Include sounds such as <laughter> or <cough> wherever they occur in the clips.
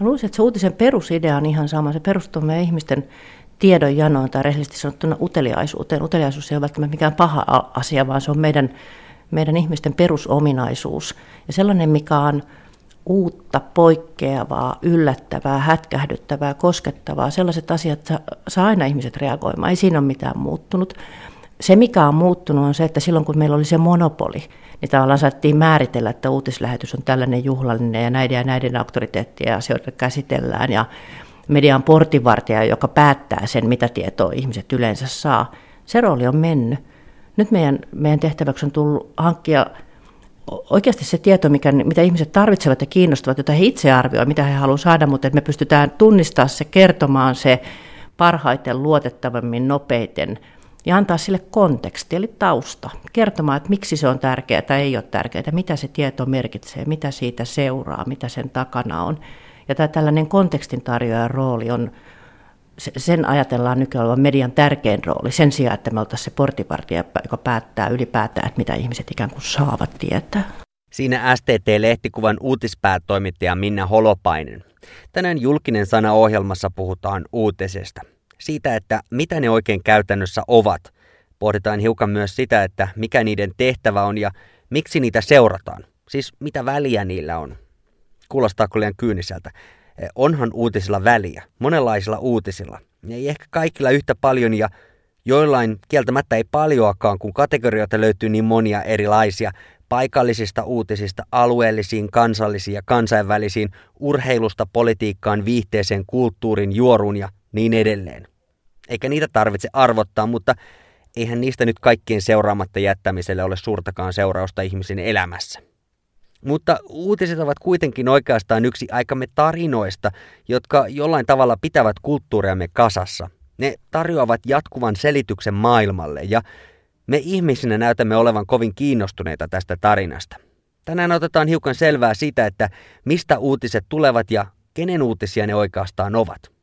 Mä luulisin, että se uutisen perusidea on ihan sama. Se perustuu meidän ihmisten tiedonjanoon tai rehellisesti sanottuna uteliaisuuteen. Uteliaisuus ei ole välttämättä mikään paha asia, vaan se on meidän, meidän ihmisten perusominaisuus. Ja sellainen, mikä on uutta, poikkeavaa, yllättävää, hätkähdyttävää, koskettavaa, sellaiset asiat saa aina ihmiset reagoimaan. Ei siinä ole mitään muuttunut. Se, mikä on muuttunut, on se, että silloin kun meillä oli se monopoli, niin tavallaan saattiin määritellä, että uutislähetys on tällainen juhlallinen ja näiden ja näiden auktoriteettien asioita käsitellään ja median portinvartija, joka päättää sen, mitä tietoa ihmiset yleensä saa. Se rooli on mennyt. Nyt meidän, meidän tehtäväksi on tullut hankkia oikeasti se tieto, mikä, mitä ihmiset tarvitsevat ja kiinnostavat, jota he itse arvioivat, mitä he haluavat saada, mutta että me pystytään tunnistamaan se, kertomaan se parhaiten, luotettavammin, nopeiten ja antaa sille konteksti, eli tausta, kertomaan, että miksi se on tärkeää tai ei ole tärkeää, mitä se tieto merkitsee, mitä siitä seuraa, mitä sen takana on. Ja tämä tällainen kontekstin tarjoajan rooli on, sen ajatellaan nykyään olevan median tärkein rooli, sen sijaan, että me oltaisiin se portipartia, joka päättää ylipäätään, että mitä ihmiset ikään kuin saavat tietää. Siinä STT-lehtikuvan uutispäätoimittaja Minna Holopainen. Tänään julkinen sana ohjelmassa puhutaan uutisesta. Siitä, että mitä ne oikein käytännössä ovat. Pohditaan hiukan myös sitä, että mikä niiden tehtävä on ja miksi niitä seurataan. Siis mitä väliä niillä on. Kuulostaako liian kyyniseltä? Eh, onhan uutisilla väliä, monenlaisilla uutisilla. Ei ehkä kaikilla yhtä paljon ja joillain kieltämättä ei paljoakaan, kun kategorioita löytyy niin monia erilaisia paikallisista uutisista alueellisiin, kansallisiin ja kansainvälisiin, urheilusta politiikkaan, viihteeseen, kulttuurin, juoruun ja niin edelleen. Eikä niitä tarvitse arvottaa, mutta eihän niistä nyt kaikkien seuraamatta jättämiselle ole suurtakaan seurausta ihmisen elämässä. Mutta uutiset ovat kuitenkin oikeastaan yksi aikamme tarinoista, jotka jollain tavalla pitävät kulttuuriamme kasassa. Ne tarjoavat jatkuvan selityksen maailmalle ja me ihmisinä näytämme olevan kovin kiinnostuneita tästä tarinasta. Tänään otetaan hiukan selvää siitä, että mistä uutiset tulevat ja kenen uutisia ne oikeastaan ovat.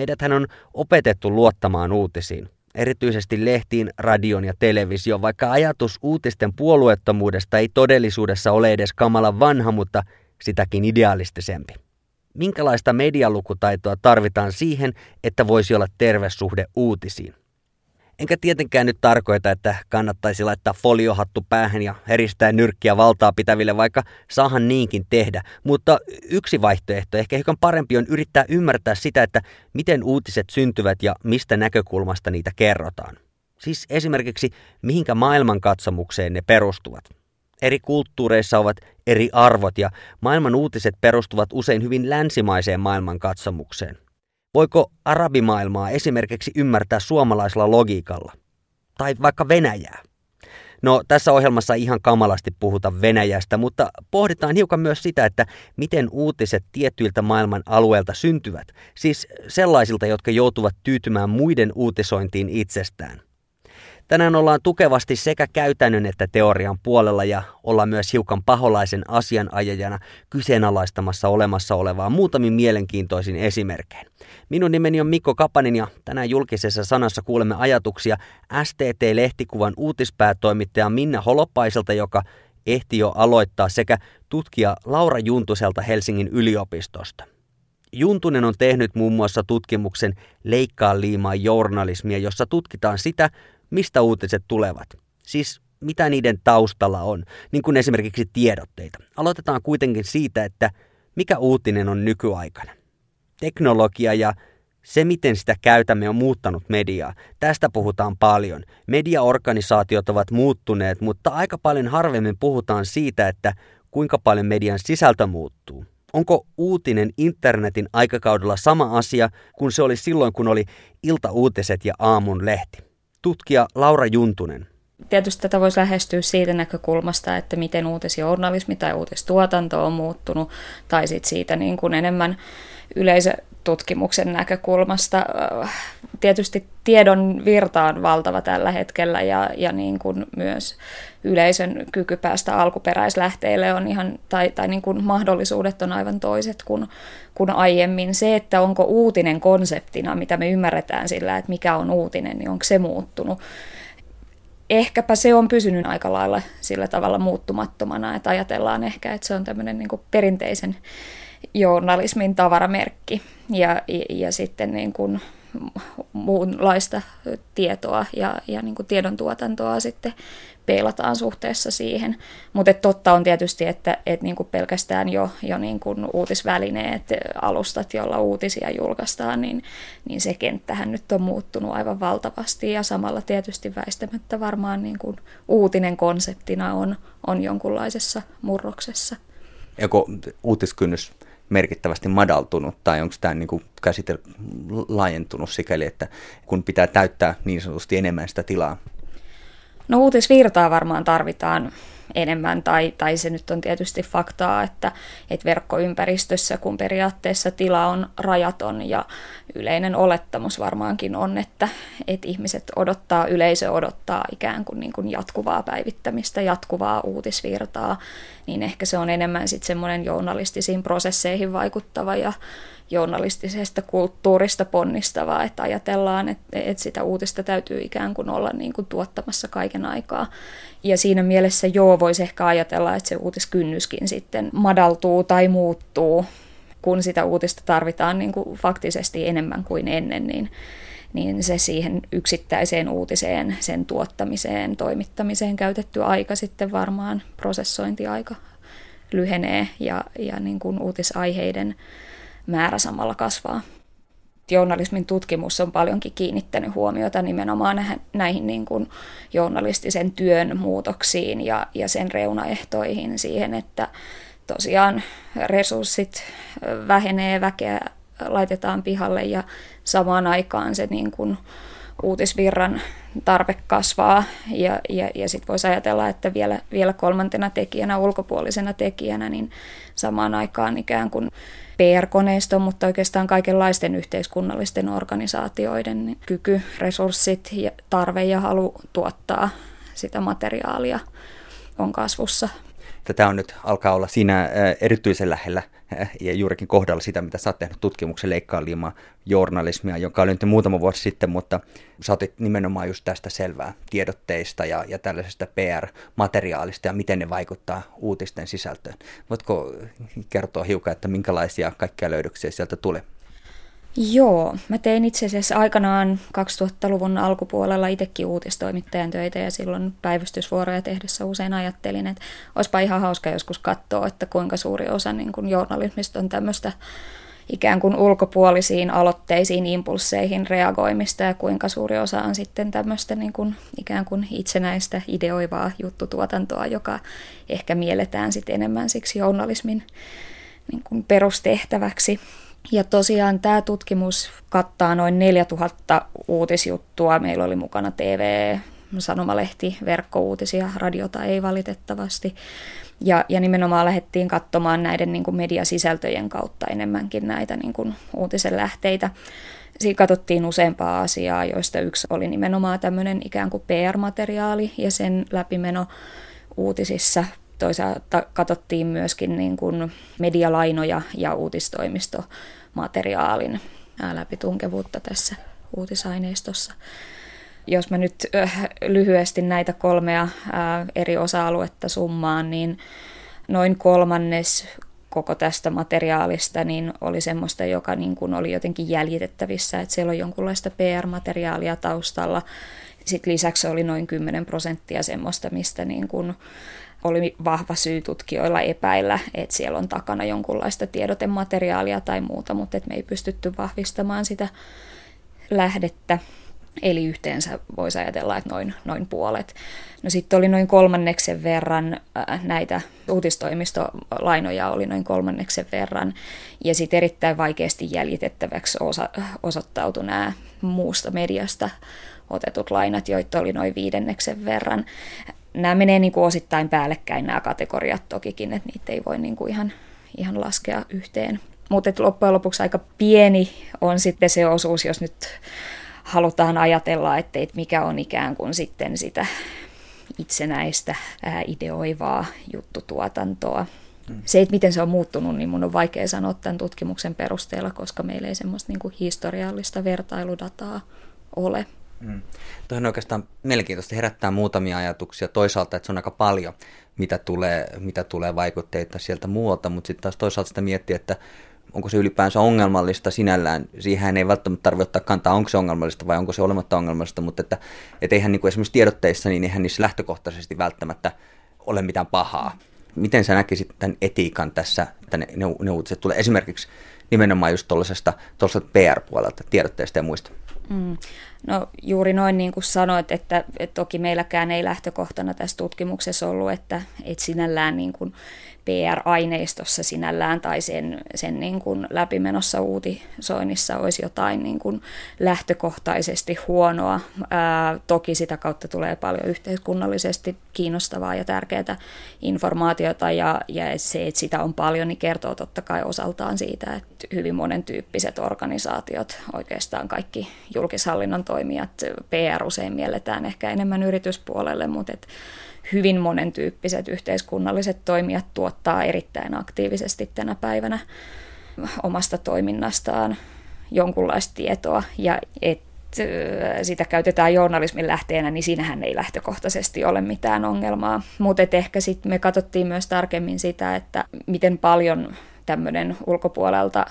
Meidäthän on opetettu luottamaan uutisiin erityisesti lehtiin, radion ja televisio, vaikka ajatus uutisten puolueettomuudesta ei todellisuudessa ole edes kamala vanha, mutta sitäkin idealistisempi. Minkälaista medialukutaitoa tarvitaan siihen, että voisi olla terve suhde uutisiin? Enkä tietenkään nyt tarkoita, että kannattaisi laittaa foliohattu päähän ja heristää nyrkkiä valtaa pitäville, vaikka saahan niinkin tehdä. Mutta yksi vaihtoehto, ehkä hiukan parempi on yrittää ymmärtää sitä, että miten uutiset syntyvät ja mistä näkökulmasta niitä kerrotaan. Siis esimerkiksi mihinkä maailmankatsomukseen ne perustuvat. Eri kulttuureissa ovat eri arvot ja maailman uutiset perustuvat usein hyvin länsimaiseen maailmankatsomukseen. Voiko arabimaailmaa esimerkiksi ymmärtää suomalaisella logiikalla? Tai vaikka Venäjää? No tässä ohjelmassa ihan kamalasti puhuta Venäjästä, mutta pohditaan hiukan myös sitä, että miten uutiset tietyiltä maailman alueilta syntyvät, siis sellaisilta, jotka joutuvat tyytymään muiden uutisointiin itsestään. Tänään ollaan tukevasti sekä käytännön että teorian puolella ja ollaan myös hiukan paholaisen asianajajana kyseenalaistamassa olemassa olevaa muutamin mielenkiintoisin esimerkkein. Minun nimeni on Mikko Kapanin ja tänään julkisessa sanassa kuulemme ajatuksia STT-lehtikuvan uutispäätoimittaja Minna Holopaiselta, joka ehti jo aloittaa sekä tutkija Laura Juntuselta Helsingin yliopistosta. Juntunen on tehnyt muun muassa tutkimuksen Leikkaa liimaa journalismia, jossa tutkitaan sitä, mistä uutiset tulevat. Siis mitä niiden taustalla on, niin kuin esimerkiksi tiedotteita. Aloitetaan kuitenkin siitä, että mikä uutinen on nykyaikana. Teknologia ja se, miten sitä käytämme, on muuttanut mediaa. Tästä puhutaan paljon. Mediaorganisaatiot ovat muuttuneet, mutta aika paljon harvemmin puhutaan siitä, että kuinka paljon median sisältö muuttuu. Onko uutinen internetin aikakaudella sama asia kuin se oli silloin, kun oli iltauutiset ja aamun lehti? Tutkija Laura Juntunen. Tietysti tätä voisi lähestyä siitä näkökulmasta, että miten uutisjournalismi tai uutistuotanto on muuttunut, tai sitten siitä niin kuin enemmän yleisötutkimuksen näkökulmasta. Tietysti tiedon virta on valtava tällä hetkellä ja, ja niin kuin myös yleisön kyky päästä alkuperäislähteille on ihan, tai, tai niin kuin mahdollisuudet on aivan toiset kuin, kuin aiemmin. Se, että onko uutinen konseptina, mitä me ymmärretään sillä, että mikä on uutinen, niin onko se muuttunut. Ehkäpä se on pysynyt aika lailla sillä tavalla muuttumattomana, että ajatellaan ehkä, että se on tämmöinen niin kuin perinteisen journalismin tavaramerkki ja, ja, ja sitten niin kuin muunlaista tietoa ja, ja niin kuin tiedon tuotantoa sitten peilataan suhteessa siihen. Mutta totta on tietysti, että et niinku pelkästään jo, jo niinku uutisvälineet, alustat, joilla uutisia julkaistaan, niin, niin se kenttähän nyt on muuttunut aivan valtavasti. Ja samalla tietysti väistämättä varmaan niinku uutinen konseptina on, on jonkunlaisessa murroksessa. Joko uutiskynnys merkittävästi madaltunut tai onko tämä niin käsite laajentunut sikäli, että kun pitää täyttää niin sanotusti enemmän sitä tilaa? No uutisvirtaa varmaan tarvitaan enemmän, tai, tai se nyt on tietysti faktaa, että, että verkkoympäristössä, kun periaatteessa tila on rajaton ja yleinen olettamus varmaankin on, että, että ihmiset odottaa, yleisö odottaa ikään kuin, niin kuin jatkuvaa päivittämistä, jatkuvaa uutisvirtaa, niin ehkä se on enemmän sitten semmoinen journalistisiin prosesseihin vaikuttava ja, journalistisesta kulttuurista ponnistavaa, että ajatellaan, että, että sitä uutista täytyy ikään kuin olla niin kuin tuottamassa kaiken aikaa. Ja siinä mielessä joo, voisi ehkä ajatella, että se uutiskynnyskin sitten madaltuu tai muuttuu, kun sitä uutista tarvitaan niin kuin faktisesti enemmän kuin ennen, niin, niin se siihen yksittäiseen uutiseen, sen tuottamiseen, toimittamiseen käytetty aika sitten varmaan prosessointiaika lyhenee ja, ja niin kuin uutisaiheiden määrä samalla kasvaa. Journalismin tutkimus on paljonkin kiinnittänyt huomiota nimenomaan näihin niin kuin journalistisen työn muutoksiin ja, ja sen reunaehtoihin siihen, että tosiaan resurssit vähenee, väkeä laitetaan pihalle ja samaan aikaan se niin kuin uutisvirran tarve kasvaa ja, ja, ja sitten voisi ajatella, että vielä, vielä kolmantena tekijänä, ulkopuolisena tekijänä, niin samaan aikaan ikään kuin PR-koneiston, mutta oikeastaan kaikenlaisten yhteiskunnallisten organisaatioiden kyky, resurssit, ja tarve ja halu tuottaa sitä materiaalia on kasvussa. Tämä on nyt alkaa olla siinä erityisen lähellä <laughs> ja juurikin kohdalla sitä, mitä sä oot tehnyt tutkimuksen leikkaa liimaa journalismia, joka oli nyt muutama vuosi sitten, mutta sä otit nimenomaan just tästä selvää tiedotteista ja, ja tällaisesta PR-materiaalista ja miten ne vaikuttaa uutisten sisältöön. Voitko kertoa hiukan, että minkälaisia kaikkia löydöksiä sieltä tulee? Joo, mä tein itse asiassa aikanaan 2000-luvun alkupuolella itsekin uutistoimittajan töitä ja silloin päivystysvuoroja tehdessä usein ajattelin, että olisipa ihan hauska joskus katsoa, että kuinka suuri osa niin kuin journalismista on tämmöistä ikään kuin ulkopuolisiin aloitteisiin, impulseihin reagoimista ja kuinka suuri osa on sitten tämmöistä niin kuin ikään kuin itsenäistä ideoivaa juttutuotantoa, joka ehkä mielletään sitten enemmän siksi journalismin niin kuin perustehtäväksi. Ja tosiaan tämä tutkimus kattaa noin 4000 uutisjuttua. Meillä oli mukana TV, sanomalehti, verkkouutisia, radiota ei valitettavasti. Ja, ja nimenomaan lähdettiin katsomaan näiden niin kuin mediasisältöjen kautta enemmänkin näitä niin kuin uutisen lähteitä. Siinä katsottiin useampaa asiaa, joista yksi oli nimenomaan tämmöinen ikään kuin PR-materiaali ja sen läpimeno uutisissa Toisaalta katsottiin myöskin niin kuin medialainoja ja uutistoimistomateriaalin läpitunkevuutta tässä uutisaineistossa. Jos mä nyt lyhyesti näitä kolmea eri osa-aluetta summaan, niin noin kolmannes koko tästä materiaalista niin oli semmoista, joka niin kuin oli jotenkin jäljitettävissä, että siellä on jonkunlaista PR-materiaalia taustalla. Sitten lisäksi oli noin 10 prosenttia semmoista, mistä niin kuin oli vahva syy tutkijoilla epäillä, että siellä on takana jonkunlaista tiedotemateriaalia tai muuta, mutta että me ei pystytty vahvistamaan sitä lähdettä. Eli yhteensä voisi ajatella, että noin, noin puolet. No sitten oli noin kolmanneksen verran äh, näitä uutistoimistolainoja oli noin kolmanneksen verran. Ja sitten erittäin vaikeasti jäljitettäväksi osa, osoittautui nämä muusta mediasta otetut lainat, joita oli noin viidenneksen verran nämä menee niin kuin osittain päällekkäin nämä kategoriat tokikin, että niitä ei voi niin kuin ihan, ihan laskea yhteen. Mutta loppujen lopuksi aika pieni on sitten se osuus, jos nyt halutaan ajatella, että mikä on ikään kuin sitten sitä itsenäistä ää, ideoivaa juttutuotantoa. Mm. Se, että miten se on muuttunut, niin mun on vaikea sanoa tämän tutkimuksen perusteella, koska meillä ei semmoista niin kuin historiallista vertailudataa ole. Mm. Tuohon oikeastaan mielenkiintoista herättää muutamia ajatuksia. Toisaalta, että se on aika paljon, mitä tulee, mitä tulee vaikutteita sieltä muualta, mutta sitten taas toisaalta sitä miettiä, että onko se ylipäänsä ongelmallista sinällään. Siihen ei välttämättä tarvitse ottaa kantaa, onko se ongelmallista vai onko se olematta ongelmallista, mutta että, että eihän niin kuin esimerkiksi tiedotteissa, niin eihän niissä lähtökohtaisesti välttämättä ole mitään pahaa. Miten sä näkisit tämän etiikan tässä, että ne, ne, ne uutiset tulee esimerkiksi nimenomaan just tuollaisesta PR-puolelta, tiedotteista ja muista? Mm. No juuri noin niin kuin sanoit, että, että toki meilläkään ei lähtökohtana tässä tutkimuksessa ollut, että, että sinällään niin kuin PR-aineistossa sinällään tai sen, sen niin kuin läpimenossa uutisoinnissa olisi jotain niin kuin lähtökohtaisesti huonoa. Ää, toki sitä kautta tulee paljon yhteiskunnallisesti kiinnostavaa ja tärkeää informaatiota ja, ja se, että sitä on paljon, niin kertoo totta kai osaltaan siitä, että hyvin monen tyyppiset organisaatiot, oikeastaan kaikki julkishallinnon toimijat, PR usein mielletään ehkä enemmän yrityspuolelle, mutta et hyvin monentyyppiset yhteiskunnalliset toimijat tuottaa erittäin aktiivisesti tänä päivänä omasta toiminnastaan jonkunlaista tietoa ja että sitä käytetään journalismin lähteenä, niin siinähän ei lähtökohtaisesti ole mitään ongelmaa. Mutta ehkä sitten me katsottiin myös tarkemmin sitä, että miten paljon tämmöinen ulkopuolelta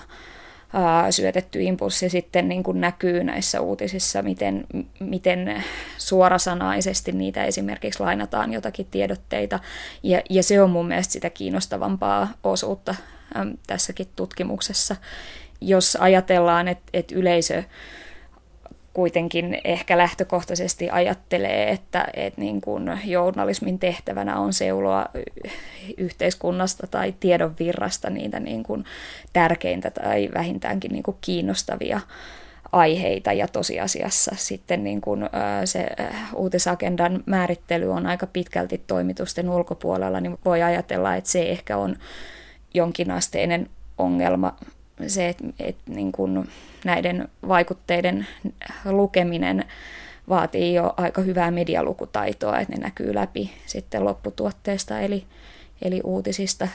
syötetty impulssi sitten niin kuin näkyy näissä uutisissa, miten, miten suorasanaisesti niitä esimerkiksi lainataan jotakin tiedotteita. Ja, ja se on mun mielestä sitä kiinnostavampaa osuutta tässäkin tutkimuksessa. Jos ajatellaan, että, että yleisö kuitenkin ehkä lähtökohtaisesti ajattelee, että, että niin kuin journalismin tehtävänä on seuloa yhteiskunnasta tai tiedon virrasta niitä niin kuin tärkeintä tai vähintäänkin niin kuin kiinnostavia aiheita. Ja tosiasiassa sitten niin kuin se uutisagendan määrittely on aika pitkälti toimitusten ulkopuolella, niin voi ajatella, että se ehkä on jonkinasteinen ongelma. Se, että, että niin kuin näiden vaikutteiden lukeminen vaatii jo aika hyvää medialukutaitoa, että ne näkyy läpi sitten lopputuotteesta eli, eli uutisista.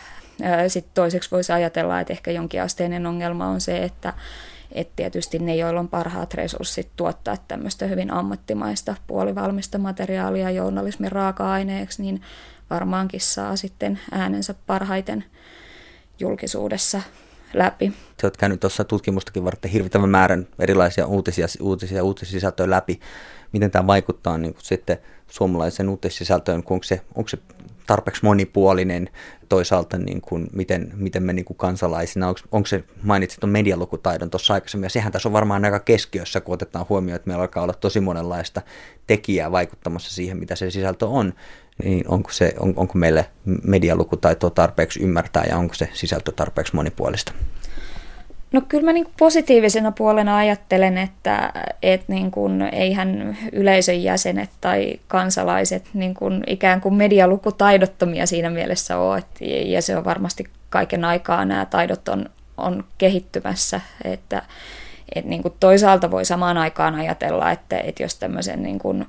Sitten toiseksi voisi ajatella, että ehkä jonkinasteinen ongelma on se, että, että tietysti ne, joilla on parhaat resurssit tuottaa tämmöistä hyvin ammattimaista puolivalmista materiaalia journalismin raaka-aineeksi, niin varmaankin saa sitten äänensä parhaiten julkisuudessa läpi. Sä oot käynyt tuossa tutkimustakin varten hirvittävän määrän erilaisia uutisia, uutisia uutissisältöjä läpi. Miten tämä vaikuttaa niin kuin sitten suomalaisen uutissisältöön, onko se, onko se tarpeeksi monipuolinen, toisaalta niin kuin, miten, miten me niin kuin kansalaisina, onko, onko se, mainitsit tuon medialukutaidon tuossa aikaisemmin, ja sehän tässä on varmaan aika keskiössä, kun otetaan huomioon, että meillä alkaa olla tosi monenlaista tekijää vaikuttamassa siihen, mitä se sisältö on, niin onko, se, on, onko meille medialukutaitoa tarpeeksi ymmärtää ja onko se sisältö tarpeeksi monipuolista? No kyllä mä niin positiivisena puolena ajattelen, että et niin kuin, eihän yleisön jäsenet tai kansalaiset niin kuin ikään kuin medialukutaidottomia siinä mielessä ole. Et, ja se on varmasti kaiken aikaa nämä taidot on, on kehittymässä. Että, et niin kuin toisaalta voi samaan aikaan ajatella, että, että jos tämmöisen niin kuin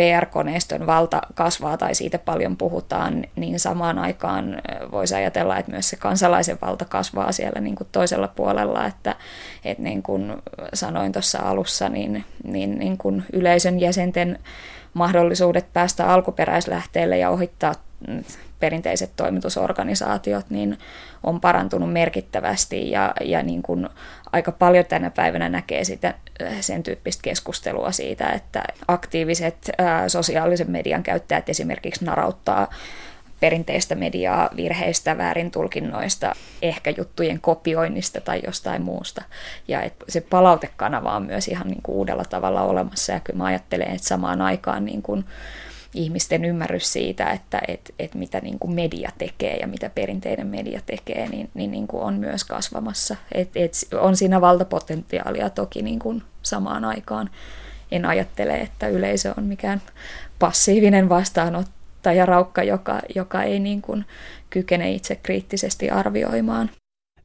PR-koneiston valta kasvaa tai siitä paljon puhutaan, niin samaan aikaan voisi ajatella, että myös se kansalaisen valta kasvaa siellä niin kuin toisella puolella, että, että niin kuin sanoin tuossa alussa, niin, niin, niin kuin yleisön jäsenten mahdollisuudet päästä alkuperäislähteelle ja ohittaa perinteiset toimitusorganisaatiot niin on parantunut merkittävästi ja, ja niin kuin aika paljon tänä päivänä näkee sitä, sen tyyppistä keskustelua siitä, että aktiiviset ää, sosiaalisen median käyttäjät esimerkiksi narauttaa perinteistä mediaa virheistä, väärintulkinnoista, ehkä juttujen kopioinnista tai jostain muusta. Ja et se palautekanava on myös ihan niin kuin uudella tavalla olemassa. Ja kyllä mä ajattelen, että samaan aikaan niin kuin ihmisten ymmärrys siitä, että et, et mitä niin kuin media tekee ja mitä perinteinen media tekee, niin, niin, niin kuin on myös kasvamassa. Et, et on siinä valtapotentiaalia toki niin kuin samaan aikaan. En ajattele, että yleisö on mikään passiivinen vastaanottaja raukka, joka, joka ei niin kuin kykene itse kriittisesti arvioimaan.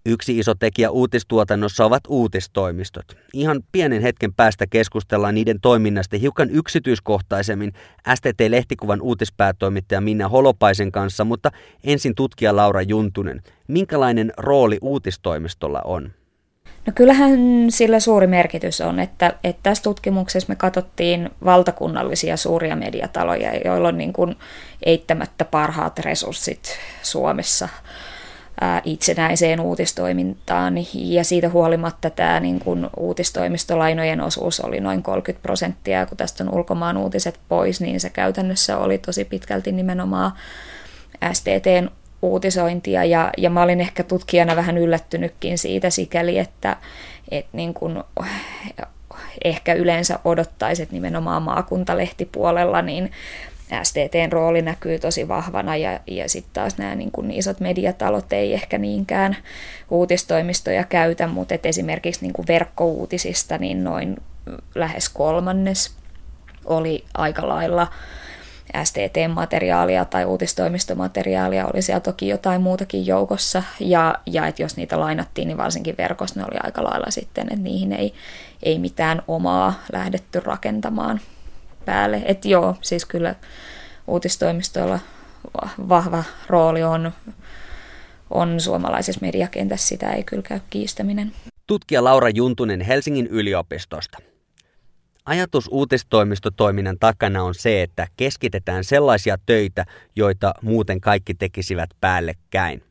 Yksi iso tekijä uutistuotannossa ovat uutistoimistot. Ihan pienen hetken päästä keskustellaan niiden toiminnasta hiukan yksityiskohtaisemmin STT-lehtikuvan uutispäätoimittaja Minna Holopaisen kanssa, mutta ensin tutkija Laura Juntunen. Minkälainen rooli uutistoimistolla on? No kyllähän sillä suuri merkitys on, että, että tässä tutkimuksessa me katsottiin valtakunnallisia suuria mediataloja, joilla on niin kuin eittämättä parhaat resurssit Suomessa itsenäiseen uutistoimintaan. Ja siitä huolimatta tämä niin kuin uutistoimistolainojen osuus oli noin 30 prosenttia, kun tästä on ulkomaan uutiset pois, niin se käytännössä oli tosi pitkälti nimenomaan STTn uutisointia ja, ja mä olin ehkä tutkijana vähän yllättynytkin siitä sikäli, että, että niin kuin, ehkä yleensä odottaisi, että nimenomaan maakuntalehtipuolella niin STTn rooli näkyy tosi vahvana ja, ja sitten taas nämä niin kuin isot mediatalot ei ehkä niinkään uutistoimistoja käytä, mutta et esimerkiksi niin kuin verkkouutisista niin noin lähes kolmannes oli aika lailla STT-materiaalia tai uutistoimistomateriaalia, oli siellä toki jotain muutakin joukossa, ja, ja että jos niitä lainattiin, niin varsinkin verkossa ne oli aika lailla sitten, että niihin ei, ei mitään omaa lähdetty rakentamaan päälle. Että joo, siis kyllä uutistoimistoilla vahva rooli on, on suomalaisessa mediakentässä, sitä ei kyllä käy kiistäminen. Tutkija Laura Juntunen Helsingin yliopistosta. Ajatus uutistoimistotoiminnan takana on se, että keskitetään sellaisia töitä, joita muuten kaikki tekisivät päällekkäin.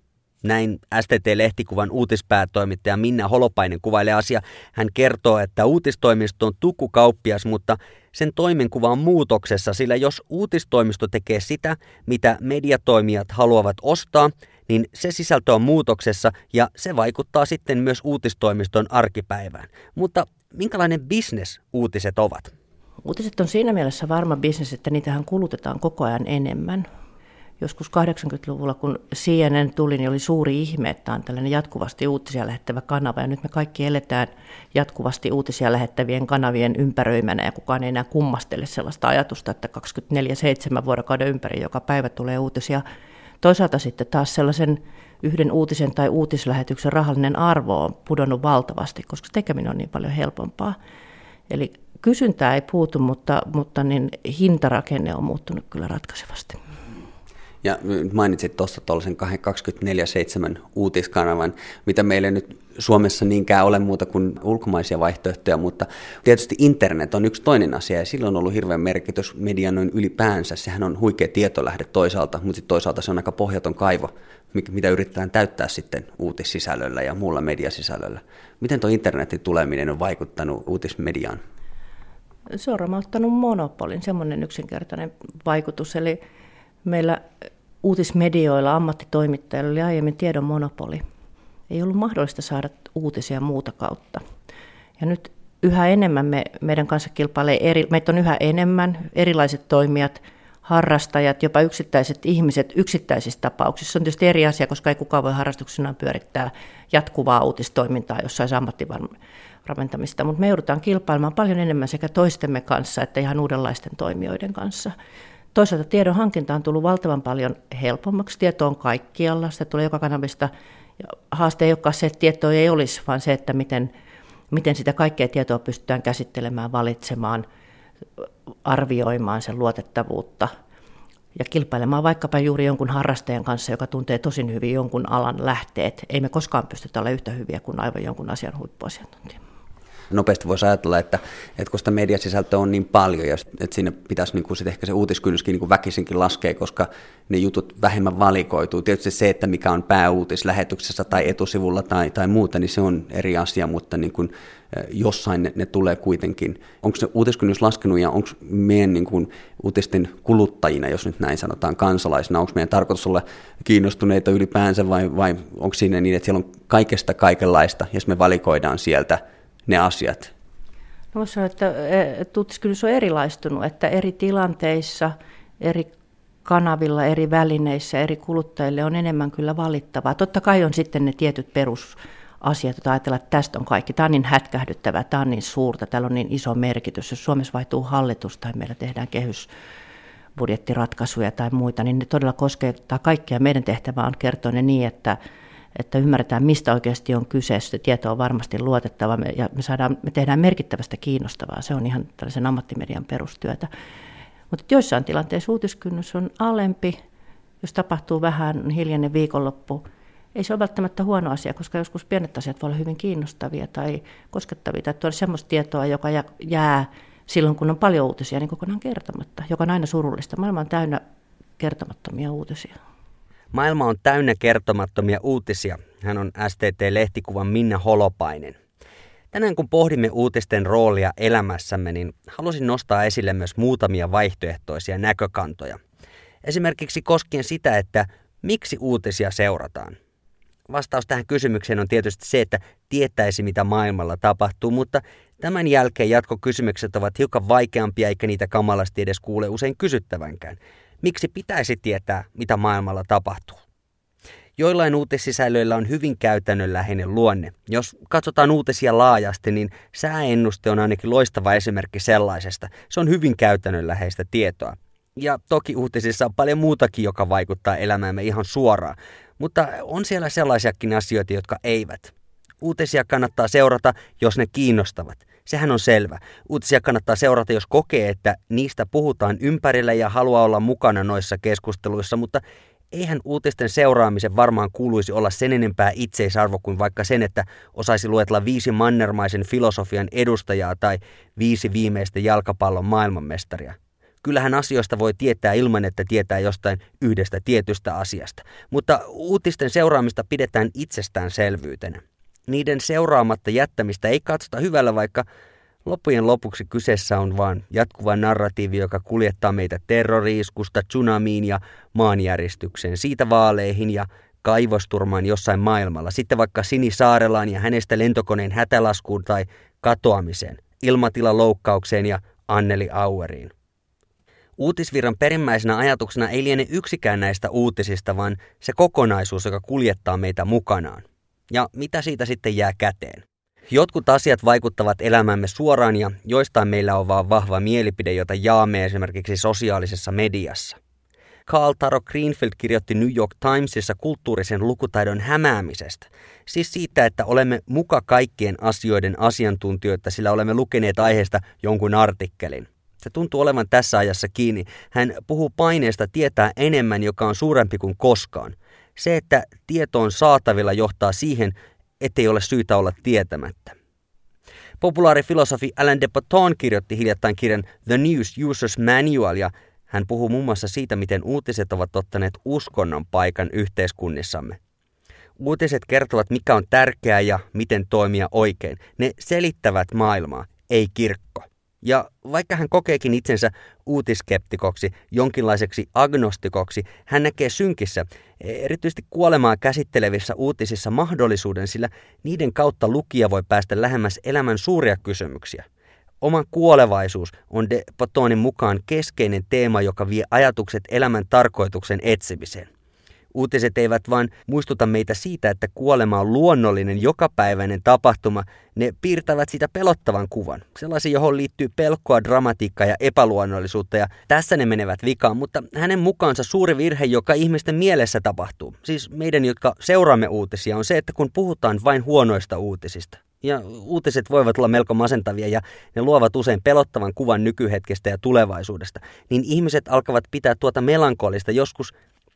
Näin STT-lehtikuvan uutispäätoimittaja Minna Holopainen kuvailee asia. Hän kertoo, että uutistoimisto on tukkukauppias, mutta sen toimenkuva on muutoksessa, sillä jos uutistoimisto tekee sitä, mitä mediatoimijat haluavat ostaa, niin se sisältö on muutoksessa ja se vaikuttaa sitten myös uutistoimiston arkipäivään. Mutta minkälainen bisnes uutiset ovat? Uutiset on siinä mielessä varma bisnes, että niitähän kulutetaan koko ajan enemmän. Joskus 80-luvulla, kun CNN tuli, niin oli suuri ihme, että on tällainen jatkuvasti uutisia lähettävä kanava. Ja nyt me kaikki eletään jatkuvasti uutisia lähettävien kanavien ympäröimänä ja kukaan ei enää kummastele sellaista ajatusta, että 24-7 vuorokauden ympäri joka päivä tulee uutisia. Toisaalta sitten taas sellaisen yhden uutisen tai uutislähetyksen rahallinen arvo on pudonnut valtavasti, koska tekeminen on niin paljon helpompaa. Eli kysyntää ei puutu, mutta, mutta niin hintarakenne on muuttunut kyllä ratkaisevasti. Ja mainitsit tuossa tuollaisen 24-7 uutiskanavan, mitä meillä nyt Suomessa niinkään ole muuta kuin ulkomaisia vaihtoehtoja, mutta tietysti internet on yksi toinen asia ja sillä on ollut hirveän merkitys median noin ylipäänsä. Sehän on huikea tietolähde toisaalta, mutta sitten toisaalta se on aika pohjaton kaivo, mitä yritetään täyttää sitten uutissisällöllä ja muulla mediasisällöllä. Miten tuo internetin tuleminen on vaikuttanut uutismediaan? Se on romauttanut monopolin, semmoinen yksinkertainen vaikutus. Eli meillä uutismedioilla, ammattitoimittajilla oli aiemmin tiedon monopoli. Ei ollut mahdollista saada uutisia muuta kautta. Ja nyt yhä enemmän me, meidän kanssa kilpailee, eri, meitä on yhä enemmän erilaiset toimijat, harrastajat, jopa yksittäiset ihmiset yksittäisissä tapauksissa. Se on tietysti eri asia, koska ei kukaan voi harrastuksenaan pyörittää jatkuvaa uutistoimintaa jossain ammattivarmentamista, mutta me joudutaan kilpailemaan paljon enemmän sekä toistemme kanssa että ihan uudenlaisten toimijoiden kanssa. Toisaalta tiedon hankinta on tullut valtavan paljon helpommaksi. Tieto on kaikkialla, sitä tulee joka kanavista. Haaste ei olekaan se, että tietoa ei olisi, vaan se, että miten, miten sitä kaikkea tietoa pystytään käsittelemään, valitsemaan, arvioimaan sen luotettavuutta ja kilpailemaan vaikkapa juuri jonkun harrastajan kanssa, joka tuntee tosin hyvin jonkun alan lähteet. Ei me koskaan pystytä olemaan yhtä hyviä kuin aivan jonkun asian huippuasiantuntija nopeasti voisi ajatella, että, että kun sitä mediasisältöä on niin paljon ja että sinne pitäisi niin kuin sit ehkä se uutiskynnyskin niin kuin väkisinkin laskea, koska ne jutut vähemmän valikoituu. Tietysti se, että mikä on pääuutis lähetyksessä tai etusivulla tai, tai muuta, niin se on eri asia, mutta niin kuin, jossain ne, ne tulee kuitenkin. Onko se uutiskynnys laskenut ja onko meidän niin kuin, uutisten kuluttajina, jos nyt näin sanotaan, kansalaisina, onko meidän tarkoitus olla kiinnostuneita ylipäänsä vai, vai onko siinä niin, että siellä on kaikesta kaikenlaista, jos me valikoidaan sieltä ne asiat? No voisi sanoa, että tutkimus on erilaistunut, että eri tilanteissa, eri kanavilla, eri välineissä, eri kuluttajille on enemmän kyllä valittavaa. Totta kai on sitten ne tietyt perusasiat, joita ajatellaan, että tästä on kaikki. Tämä on niin hätkähdyttävää, tämä on niin suurta, täällä on niin iso merkitys. Jos Suomessa vaihtuu hallitus tai meillä tehdään kehys, budjettiratkaisuja tai muita, niin ne todella koskettaa kaikkia. Meidän tehtävä on kertoa ne niin, että että ymmärretään, mistä oikeasti on kyse. Se tieto on varmasti luotettava ja me, saadaan, me tehdään merkittävästä kiinnostavaa. Se on ihan tällaisen ammattimedian perustyötä. Mutta joissain tilanteissa uutiskynnys on alempi, jos tapahtuu vähän hiljainen viikonloppu, ei se ole välttämättä huono asia, koska joskus pienet asiat voi olla hyvin kiinnostavia tai koskettavia, tai tuoda sellaista tietoa, joka jää silloin, kun on paljon uutisia, niin kokonaan kertomatta, joka on aina surullista. Maailma on täynnä kertomattomia uutisia. Maailma on täynnä kertomattomia uutisia. Hän on STT-lehtikuvan Minna Holopainen. Tänään kun pohdimme uutisten roolia elämässämme, niin halusin nostaa esille myös muutamia vaihtoehtoisia näkökantoja. Esimerkiksi koskien sitä, että miksi uutisia seurataan. Vastaus tähän kysymykseen on tietysti se, että tietäisi mitä maailmalla tapahtuu, mutta tämän jälkeen jatkokysymykset ovat hiukan vaikeampia eikä niitä kamalasti edes kuule usein kysyttävänkään. Miksi pitäisi tietää, mitä maailmalla tapahtuu? Joillain uutissisällöillä on hyvin käytännönläheinen luonne. Jos katsotaan uutisia laajasti, niin sääennuste on ainakin loistava esimerkki sellaisesta. Se on hyvin käytännönläheistä tietoa. Ja toki uutisissa on paljon muutakin, joka vaikuttaa elämäämme ihan suoraan. Mutta on siellä sellaisiakin asioita, jotka eivät. Uutisia kannattaa seurata, jos ne kiinnostavat. Sehän on selvä. Uutisia kannattaa seurata, jos kokee, että niistä puhutaan ympärillä ja haluaa olla mukana noissa keskusteluissa, mutta eihän uutisten seuraamisen varmaan kuuluisi olla sen enempää itseisarvo kuin vaikka sen, että osaisi luetella viisi mannermaisen filosofian edustajaa tai viisi viimeistä jalkapallon maailmanmestaria. Kyllähän asioista voi tietää ilman, että tietää jostain yhdestä tietystä asiasta, mutta uutisten seuraamista pidetään itsestäänselvyytenä. Niiden seuraamatta jättämistä ei katsota hyvällä, vaikka Loppujen lopuksi kyseessä on vain jatkuva narratiivi, joka kuljettaa meitä terroriiskusta, tsunamiin ja maanjäristykseen, siitä vaaleihin ja kaivosturmaan jossain maailmalla, sitten vaikka Sini Saarelaan ja hänestä lentokoneen hätälaskuun tai katoamiseen, ilmatilaloukkaukseen ja Anneli Aueriin. Uutisvirran perimmäisenä ajatuksena ei liene yksikään näistä uutisista, vaan se kokonaisuus, joka kuljettaa meitä mukanaan. Ja mitä siitä sitten jää käteen? Jotkut asiat vaikuttavat elämämme suoraan ja joistain meillä on vaan vahva mielipide, jota jaamme esimerkiksi sosiaalisessa mediassa. Carl Taro Greenfield kirjoitti New York Timesissa kulttuurisen lukutaidon hämäämisestä. Siis siitä, että olemme muka kaikkien asioiden asiantuntijoita, sillä olemme lukeneet aiheesta jonkun artikkelin. Se tuntuu olevan tässä ajassa kiinni. Hän puhuu paineesta tietää enemmän, joka on suurempi kuin koskaan. Se, että tieto on saatavilla, johtaa siihen, ettei ole syytä olla tietämättä. Populaari filosofi Alain de Botton kirjoitti hiljattain kirjan The News Users Manual ja hän puhuu muun muassa siitä, miten uutiset ovat ottaneet uskonnon paikan yhteiskunnissamme. Uutiset kertovat, mikä on tärkeää ja miten toimia oikein. Ne selittävät maailmaa, ei kirkko. Ja vaikka hän kokeekin itsensä uutiskeptikoksi, jonkinlaiseksi agnostikoksi, hän näkee synkissä, erityisesti kuolemaa käsittelevissä uutisissa mahdollisuuden, sillä niiden kautta lukija voi päästä lähemmäs elämän suuria kysymyksiä. Oma kuolevaisuus on De mukaan keskeinen teema, joka vie ajatukset elämän tarkoituksen etsimiseen. Uutiset eivät vain muistuta meitä siitä, että kuolema on luonnollinen jokapäiväinen tapahtuma, ne piirtävät sitä pelottavan kuvan. Sellaisen, johon liittyy pelkoa, dramatiikkaa ja epäluonnollisuutta, ja tässä ne menevät vikaan, mutta hänen mukaansa suuri virhe, joka ihmisten mielessä tapahtuu, siis meidän, jotka seuraamme uutisia, on se, että kun puhutaan vain huonoista uutisista, ja uutiset voivat olla melko masentavia ja ne luovat usein pelottavan kuvan nykyhetkestä ja tulevaisuudesta, niin ihmiset alkavat pitää tuota melankolista, joskus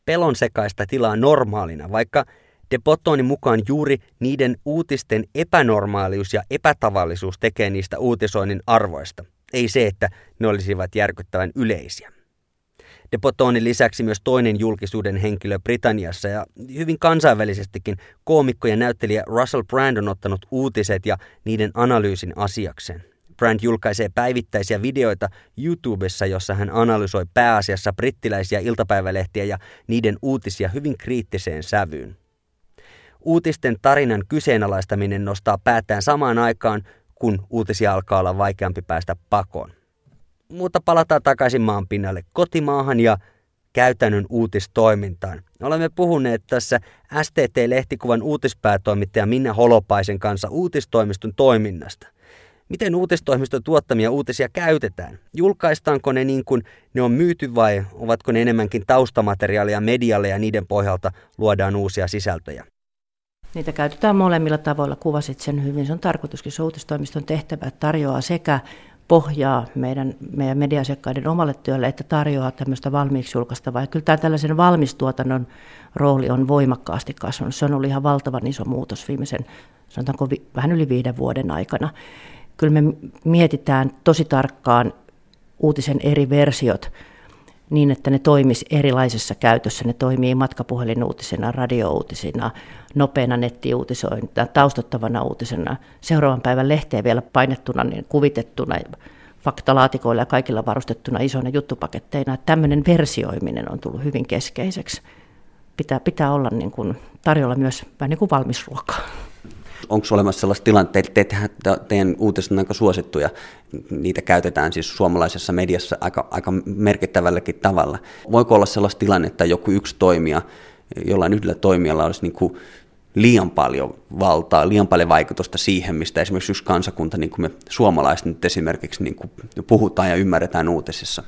pelon sekaista tilaa normaalina, vaikka De Bottonin mukaan juuri niiden uutisten epänormaalius ja epätavallisuus tekee niistä uutisoinnin arvoista, ei se, että ne olisivat järkyttävän yleisiä. De Bottonin lisäksi myös toinen julkisuuden henkilö Britanniassa ja hyvin kansainvälisestikin koomikko ja näyttelijä Russell Brand on ottanut uutiset ja niiden analyysin asiakseen. Brand julkaisee päivittäisiä videoita YouTubessa, jossa hän analysoi pääasiassa brittiläisiä iltapäivälehtiä ja niiden uutisia hyvin kriittiseen sävyyn. Uutisten tarinan kyseenalaistaminen nostaa päätään samaan aikaan, kun uutisia alkaa olla vaikeampi päästä pakoon. Mutta palataan takaisin maan pinnalle kotimaahan ja käytännön uutistoimintaan. Olemme puhuneet tässä STT-lehtikuvan uutispäätoimittaja Minna Holopaisen kanssa uutistoimiston toiminnasta – Miten uutistoimiston tuottamia uutisia käytetään? Julkaistaanko ne niin kuin ne on myyty vai ovatko ne enemmänkin taustamateriaalia medialle ja niiden pohjalta luodaan uusia sisältöjä? Niitä käytetään molemmilla tavoilla, kuvasit sen hyvin. Se on tarkoituskin, se uutistoimiston tehtävä tarjoaa sekä pohjaa meidän, meidän mediasiakkaiden omalle työlle, että tarjoaa tämmöistä valmiiksi julkaistavaa. Ja kyllä tämä tällaisen valmistuotannon rooli on voimakkaasti kasvanut. Se on ollut ihan valtavan iso muutos viimeisen, sanotaanko vi, vähän yli viiden vuoden aikana. Kyllä me mietitään tosi tarkkaan uutisen eri versiot niin, että ne toimisi erilaisessa käytössä. Ne toimii matkapuhelinuutisena, radiouutisina, nopeana nettiuutisointina, taustattavana uutisena, seuraavan päivän lehteen vielä painettuna, niin kuvitettuna, faktalaatikoilla ja kaikilla varustettuna isoina juttupaketteina. Tämmöinen versioiminen on tullut hyvin keskeiseksi. Pitää, pitää olla niin kuin tarjolla myös vähän niin kuin valmisruokaa. Onko olemassa sellaista tilannetta, että te, teidän uutiset on aika suosittuja, niitä käytetään siis suomalaisessa mediassa aika, aika merkittävälläkin tavalla. Voiko olla sellaista tilannetta, että joku yksi toimija, jollain yhdellä toimijalla olisi niin kuin liian paljon valtaa, liian paljon vaikutusta siihen, mistä esimerkiksi yksi kansakunta, niin kuin me suomalaiset nyt esimerkiksi niin kuin puhutaan ja ymmärretään uutisissa?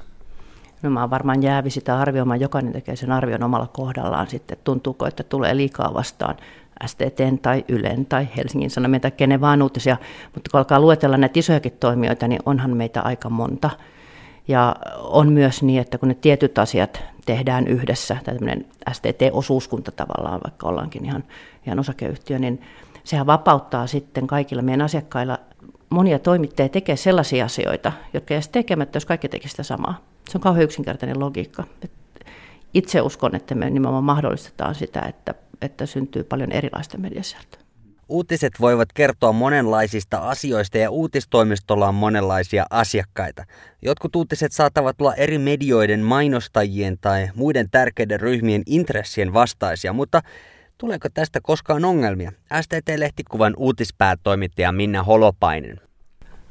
No mä oon varmaan jäävi sitä arvioimaan, jokainen tekee sen arvion omalla kohdallaan sitten, tuntuuko, että tulee liikaa vastaan STTn tai Ylen tai Helsingin Sanomien tai kenen vaan uutisia, mutta kun alkaa luetella näitä isojakin toimijoita, niin onhan meitä aika monta. Ja on myös niin, että kun ne tietyt asiat tehdään yhdessä, tai tämmöinen STT-osuuskunta tavallaan, vaikka ollaankin ihan, ihan osakeyhtiö, niin sehän vapauttaa sitten kaikilla meidän asiakkailla monia toimittajia tekee sellaisia asioita, jotka jäisi tekemättä, jos kaikki tekisivät sitä samaa. Se on kauhean yksinkertainen logiikka. Itse uskon, että me nimenomaan mahdollistetaan sitä, että että syntyy paljon erilaista mediasisältöä. Uutiset voivat kertoa monenlaisista asioista ja uutistoimistolla on monenlaisia asiakkaita. Jotkut uutiset saattavat olla eri medioiden mainostajien tai muiden tärkeiden ryhmien intressien vastaisia, mutta tuleeko tästä koskaan ongelmia? STT-lehtikuvan uutispäätoimittaja Minna Holopainen.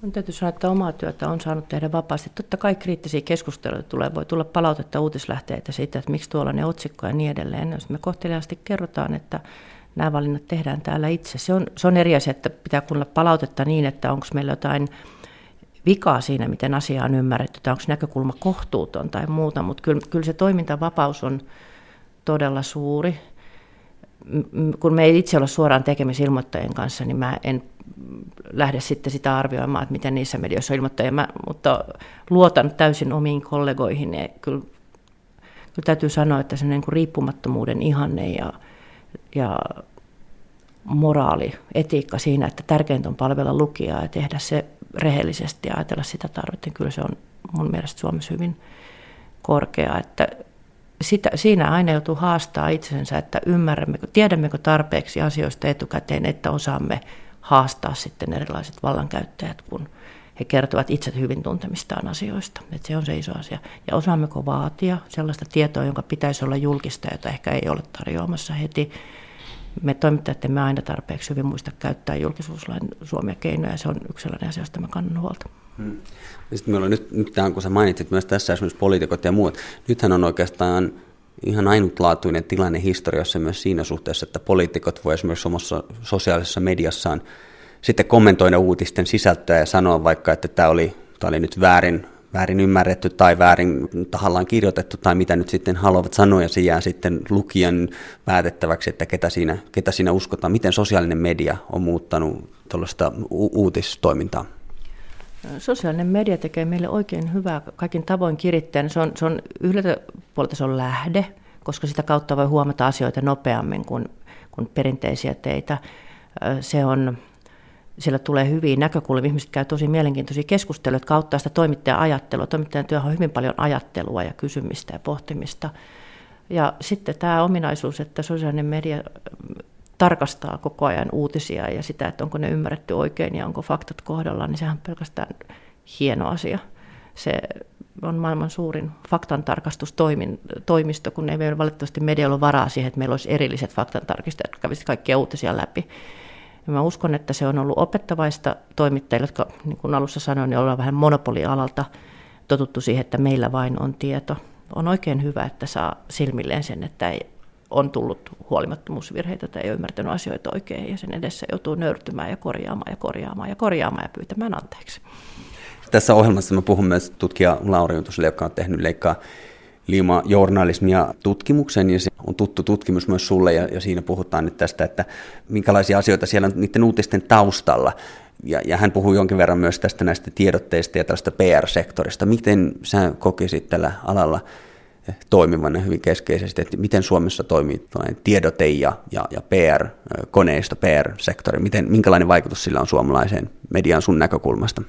On täytyy sanoa, että omaa työtä on saanut tehdä vapaasti. Totta kai kriittisiä keskusteluja tulee. Voi tulla palautetta uutislähteitä siitä, että miksi tuolla ne otsikko ja niin edelleen. Jos me kohteliaasti kerrotaan, että nämä valinnat tehdään täällä itse. Se on, se on eri asia, että pitää kuulla palautetta niin, että onko meillä jotain vikaa siinä, miten asia on ymmärretty, tai onko näkökulma kohtuuton tai muuta, mutta kyllä, kyllä se toimintavapaus on todella suuri. Kun me ei itse olla suoraan tekemisissä ilmoittajien kanssa, niin mä en lähde sitten sitä arvioimaan, että miten niissä medioissa ilmoittaa. Mä, mutta luotan täysin omiin kollegoihin. Ja kyllä, kyllä täytyy sanoa, että se niin kuin riippumattomuuden ihanne ja, ja moraali, etiikka siinä, että tärkeintä on palvella lukijaa ja tehdä se rehellisesti ja ajatella sitä tarvitsen. Kyllä se on mun mielestä Suomessa hyvin korkea. Että sitä, siinä aina joutuu haastaa itsensä, että ymmärrämmekö, tiedämmekö tarpeeksi asioista etukäteen, että osaamme haastaa sitten erilaiset vallankäyttäjät, kun he kertovat itse hyvin tuntemistaan asioista. Että se on se iso asia. Ja osaammeko vaatia sellaista tietoa, jonka pitäisi olla julkista, jota ehkä ei ole tarjoamassa heti. Me toimittajat emme aina tarpeeksi hyvin muista käyttää julkisuuslain suomia keinoja, ja se on yksi sellainen asia, josta mä kannan huolta. Hmm. Sitten meillä on nyt, nyt tämän, kun sä mainitsit myös tässä esimerkiksi poliitikot ja muut, nythän on oikeastaan ihan ainutlaatuinen tilanne historiassa myös siinä suhteessa, että poliitikot voi esimerkiksi omassa sosiaalisessa mediassaan sitten kommentoida uutisten sisältöä ja sanoa vaikka, että tämä oli, tämä oli nyt väärin, väärin ymmärretty tai väärin tahallaan kirjoitettu tai mitä nyt sitten haluavat sanoa ja se jää sitten lukijan päätettäväksi, että ketä siinä, ketä siinä uskotaan. Miten sosiaalinen media on muuttanut tuollaista u- uutistoimintaa? Sosiaalinen media tekee meille oikein hyvää kaikin tavoin kirittäen. Se on, se on yhdeltä puolelta se on lähde, koska sitä kautta voi huomata asioita nopeammin kuin, kuin perinteisiä teitä. Se on, siellä tulee hyviä näkökulmia. Ihmiset käy tosi mielenkiintoisia keskusteluja, jotka auttaa sitä toimittajan ajattelua. Toimittajan työhän on hyvin paljon ajattelua ja kysymistä ja pohtimista. Ja sitten tämä ominaisuus, että sosiaalinen media tarkastaa koko ajan uutisia ja sitä, että onko ne ymmärretty oikein ja onko faktat kohdallaan, niin sehän on pelkästään hieno asia. Se on maailman suurin faktantarkastustoimisto, kun ei meillä valitettavasti medialla ole varaa siihen, että meillä olisi erilliset faktantarkistajat, jotka kävisivät kaikkia uutisia läpi. Ja mä uskon, että se on ollut opettavaista toimittajille, jotka niin kuin alussa sanoin, niin ollaan vähän monopolialalta totuttu siihen, että meillä vain on tieto. On oikein hyvä, että saa silmilleen sen, että ei on tullut huolimattomuusvirheitä tai ei ole ymmärtänyt asioita oikein ja sen edessä joutuu nöyrtymään ja korjaamaan ja korjaamaan ja korjaamaan ja pyytämään anteeksi. Tässä ohjelmassa mä puhun myös tutkija Lauri Juntuselle, joka on tehnyt leikkaa liima journalismia tutkimuksen, ja se on tuttu tutkimus myös sulle, ja, ja siinä puhutaan nyt tästä, että minkälaisia asioita siellä on niiden uutisten taustalla. ja, ja hän puhui jonkin verran myös tästä näistä tiedotteista ja tästä PR-sektorista. Miten sä kokisit tällä alalla toimivan hyvin keskeisesti, että miten Suomessa toimii tiedote ja, ja, ja PR-koneisto, PR-sektori, miten, minkälainen vaikutus sillä on suomalaiseen median sun näkökulmasta?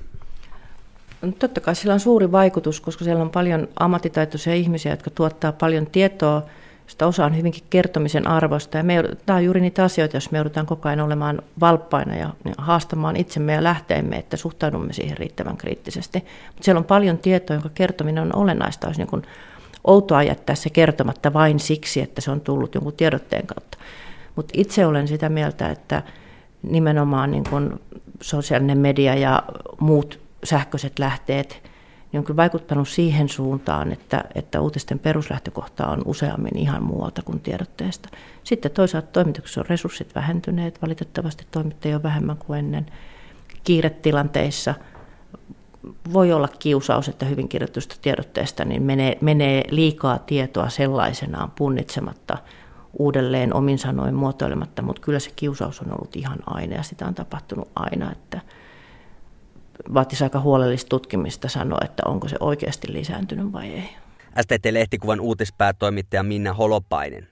No, totta kai sillä on suuri vaikutus, koska siellä on paljon ammattitaitoisia ihmisiä, jotka tuottaa paljon tietoa, sitä osa on hyvinkin kertomisen arvosta. Ja me, tämä on juuri niitä asioita, jos me joudutaan koko ajan olemaan valppaina ja haastamaan itsemme ja lähteemme, että suhtaudumme siihen riittävän kriittisesti. Mutta siellä on paljon tietoa, jonka kertominen on olennaista. Olisi niin outoa jättää se kertomatta vain siksi, että se on tullut jonkun tiedotteen kautta. Mutta itse olen sitä mieltä, että nimenomaan niin kuin sosiaalinen media ja muut sähköiset lähteet niin on kyllä vaikuttanut siihen suuntaan, että, että uutisten peruslähtökohta on useammin ihan muualta kuin tiedotteesta. Sitten toisaalta toimituksessa on resurssit vähentyneet, valitettavasti toimittajia on vähemmän kuin ennen. Kiiretilanteissa voi olla kiusaus, että hyvin kirjoitusta tiedotteesta niin menee, menee liikaa tietoa sellaisenaan punnitsematta uudelleen omin sanoin muotoilematta, mutta kyllä se kiusaus on ollut ihan aina ja sitä on tapahtunut aina, että vaatisi aika huolellista tutkimista sanoa, että onko se oikeasti lisääntynyt vai ei. STT-lehtikuvan uutispäätoimittaja Minna Holopainen.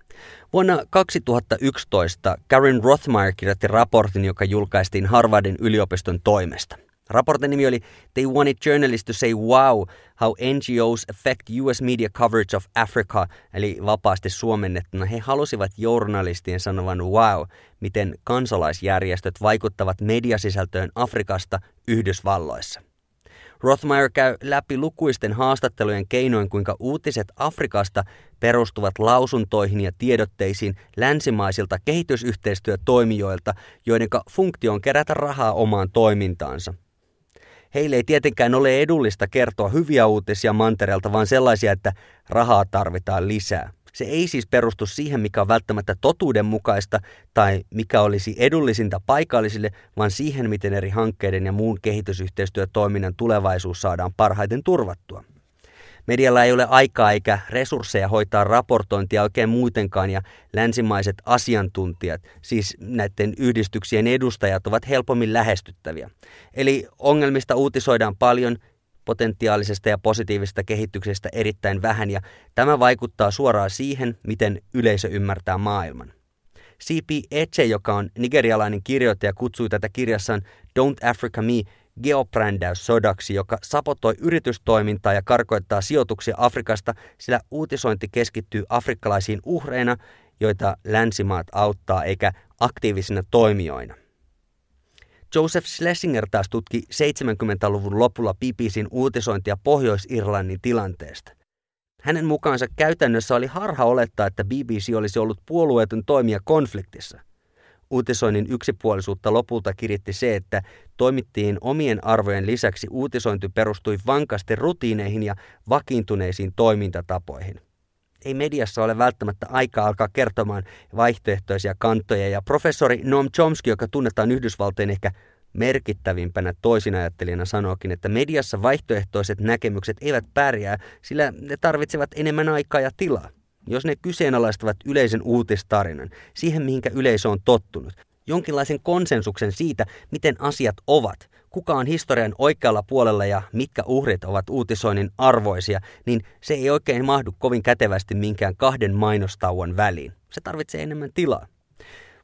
Vuonna 2011 Karen Rothmeyer kirjoitti raportin, joka julkaistiin Harvardin yliopiston toimesta – Raportin nimi oli They wanted journalists to say wow, how NGOs affect US media coverage of Africa, eli vapaasti suomennettuna he halusivat journalistien sanovan wow, miten kansalaisjärjestöt vaikuttavat mediasisältöön Afrikasta Yhdysvalloissa. Rothmeyer käy läpi lukuisten haastattelujen keinoin, kuinka uutiset Afrikasta perustuvat lausuntoihin ja tiedotteisiin länsimaisilta kehitysyhteistyötoimijoilta, joiden funktio on kerätä rahaa omaan toimintaansa – Heille ei tietenkään ole edullista kertoa hyviä uutisia mantereelta, vaan sellaisia, että rahaa tarvitaan lisää. Se ei siis perustu siihen, mikä on välttämättä totuudenmukaista tai mikä olisi edullisinta paikallisille, vaan siihen, miten eri hankkeiden ja muun kehitysyhteistyötoiminnan tulevaisuus saadaan parhaiten turvattua. Medialla ei ole aikaa eikä resursseja hoitaa raportointia oikein muutenkaan ja länsimaiset asiantuntijat, siis näiden yhdistyksien edustajat, ovat helpommin lähestyttäviä. Eli ongelmista uutisoidaan paljon, potentiaalisesta ja positiivisesta kehityksestä erittäin vähän ja tämä vaikuttaa suoraan siihen, miten yleisö ymmärtää maailman. C.P. Eche, joka on nigerialainen kirjoittaja, kutsui tätä kirjassaan Don't Africa Me geobrändäyssodaksi, joka sapotoi yritystoimintaa ja karkoittaa sijoituksia Afrikasta, sillä uutisointi keskittyy afrikkalaisiin uhreina, joita länsimaat auttaa, eikä aktiivisina toimijoina. Joseph Schlesinger taas tutki 70-luvun lopulla BBCn uutisointia Pohjois-Irlannin tilanteesta. Hänen mukaansa käytännössä oli harha olettaa, että BBC olisi ollut puolueeton toimija konfliktissa. Uutisoinnin yksipuolisuutta lopulta kiritti se, että toimittiin omien arvojen lisäksi uutisointi perustui vankasti rutiineihin ja vakiintuneisiin toimintatapoihin. Ei mediassa ole välttämättä aikaa alkaa kertomaan vaihtoehtoisia kantoja ja professori Noam Chomsky, joka tunnetaan Yhdysvaltojen ehkä merkittävimpänä toisinajattelijana sanookin, että mediassa vaihtoehtoiset näkemykset eivät pärjää, sillä ne tarvitsevat enemmän aikaa ja tilaa jos ne kyseenalaistavat yleisen uutistarinan, siihen mihinkä yleisö on tottunut, jonkinlaisen konsensuksen siitä, miten asiat ovat, kuka on historian oikealla puolella ja mitkä uhrit ovat uutisoinnin arvoisia, niin se ei oikein mahdu kovin kätevästi minkään kahden mainostauon väliin. Se tarvitsee enemmän tilaa.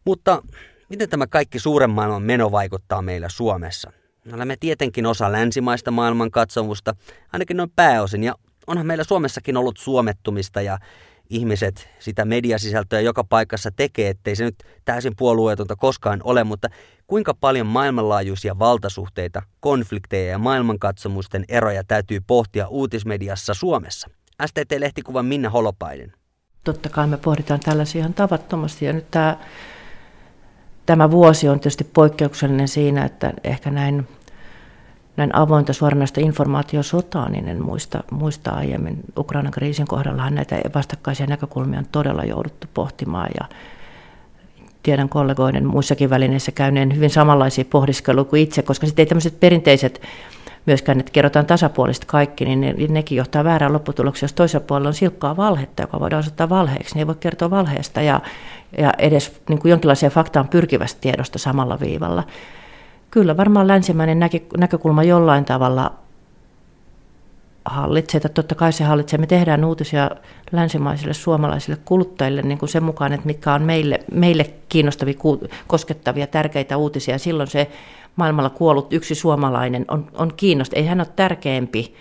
Mutta miten tämä kaikki suuren maailman meno vaikuttaa meillä Suomessa? Olemme tietenkin osa länsimaista maailmankatsomusta, ainakin noin pääosin, ja onhan meillä Suomessakin ollut suomettumista ja ihmiset sitä mediasisältöä joka paikassa tekee, ettei se nyt täysin puolueetonta koskaan ole, mutta kuinka paljon maailmanlaajuisia valtasuhteita, konflikteja ja maailmankatsomusten eroja täytyy pohtia uutismediassa Suomessa? STT-lehtikuvan Minna Holopainen. Totta kai me pohditaan tällaisia ihan tavattomasti ja nyt tämä, tämä vuosi on tietysti poikkeuksellinen siinä, että ehkä näin näin avointa suoranaista informaatiosotaa, niin en muista, muista aiemmin. Ukrainan kriisin kohdallahan näitä vastakkaisia näkökulmia on todella jouduttu pohtimaan ja tiedän kollegoiden muissakin välineissä käyneen hyvin samanlaisia pohdiskeluja kuin itse, koska sitten ei tämmöiset perinteiset myöskään, että kerrotaan tasapuolisesti kaikki, niin ne, nekin johtaa väärään lopputulokseen. Jos toisella puolella on silkkaa valhetta, joka voidaan osoittaa valheeksi, niin ei voi kertoa valheesta ja, ja edes niin kuin jonkinlaiseen faktaan pyrkivästä tiedosta samalla viivalla Kyllä varmaan länsimäinen näkökulma jollain tavalla hallitsee, että totta kai se hallitsee. Me tehdään uutisia länsimaisille suomalaisille kuluttajille niin kuin sen mukaan, että mitkä on meille, meille kiinnostavia, koskettavia, tärkeitä uutisia. Silloin se maailmalla kuollut yksi suomalainen on, on kiinnostava. Ei hän ole tärkeämpi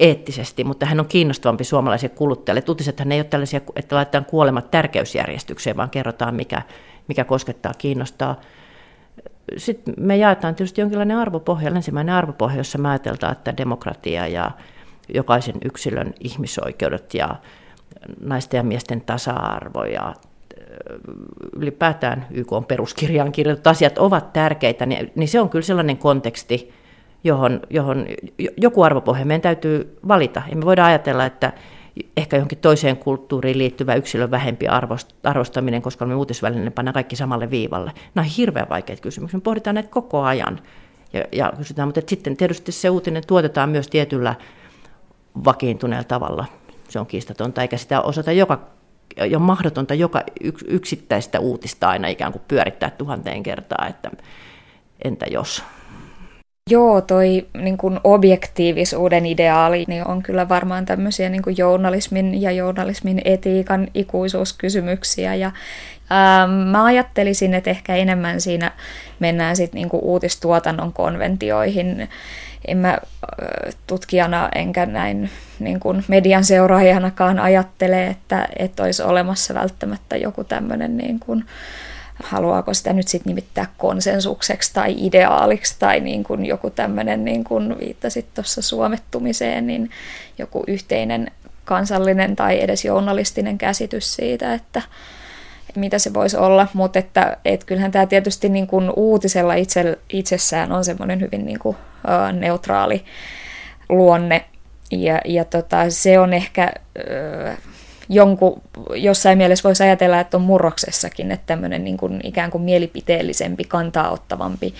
eettisesti, mutta hän on kiinnostavampi suomalaisille kuluttajille. Uutisethan ei ole tällaisia, että laitetaan kuolemat tärkeysjärjestykseen, vaan kerrotaan, mikä, mikä koskettaa, kiinnostaa. Sitten me jaetaan tietysti jonkinlainen arvopohja, länsimäinen arvopohja, jossa mä että demokratia ja jokaisen yksilön ihmisoikeudet ja naisten ja miesten tasa-arvo ja ylipäätään YK on peruskirjaan kirjoitut asiat ovat tärkeitä, niin, niin se on kyllä sellainen konteksti, johon, johon joku arvopohja meidän täytyy valita. Emme voida ajatella, että ehkä johonkin toiseen kulttuuriin liittyvä yksilön vähempi arvostaminen, koska me uutisvälineen pannaan kaikki samalle viivalle. Nämä on hirveän vaikeita kysymyksiä. Me pohditaan näitä koko ajan. Ja, ja kysytään, mutta sitten tietysti se uutinen tuotetaan myös tietyllä vakiintuneella tavalla. Se on kiistatonta, eikä sitä osata joka on mahdotonta joka yksittäistä uutista aina ikään kuin pyörittää tuhanteen kertaa, että entä jos. Joo, toi niin kuin objektiivisuuden ideaali niin on kyllä varmaan tämmöisiä niin kuin journalismin ja journalismin etiikan ikuisuuskysymyksiä. Ja, ää, mä ajattelisin, että ehkä enemmän siinä mennään sitten niin uutistuotannon konventioihin. En mä tutkijana enkä näin niin kuin median seuraajanakaan ajattele, että, että olisi olemassa välttämättä joku tämmöinen niin kuin, haluaako sitä nyt sitten nimittää konsensukseksi tai ideaaliksi tai niin kuin joku tämmöinen, niin kuin viittasit tuossa suomettumiseen, niin joku yhteinen kansallinen tai edes journalistinen käsitys siitä, että mitä se voisi olla, mutta että et kyllähän tämä tietysti niin kuin uutisella itse, itsessään on semmoinen hyvin niin kuin, uh, neutraali luonne. Ja, ja tota, se on ehkä uh, jonkun, jossain mielessä voisi ajatella, että on murroksessakin, että tämmöinen niin kuin ikään kuin mielipiteellisempi, kantaa ottavampi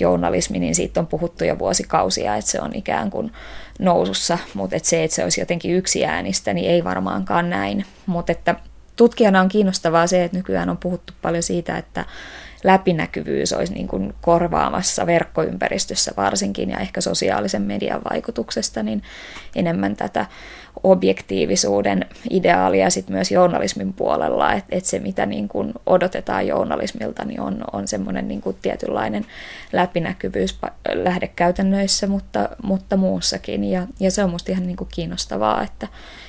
journalismi, niin siitä on puhuttu jo vuosikausia, että se on ikään kuin nousussa, mutta että se, että se olisi jotenkin yksi äänistä, niin ei varmaankaan näin. Mutta että tutkijana on kiinnostavaa se, että nykyään on puhuttu paljon siitä, että läpinäkyvyys olisi niin kuin korvaamassa verkkoympäristössä varsinkin ja ehkä sosiaalisen median vaikutuksesta, niin enemmän tätä objektiivisuuden ideaalia sit myös journalismin puolella, että et se mitä niin kuin odotetaan journalismilta niin on, on semmoinen niin tietynlainen läpinäkyvyys lähdekäytännöissä, mutta, mutta muussakin ja, ja se on musta ihan niin kiinnostavaa, että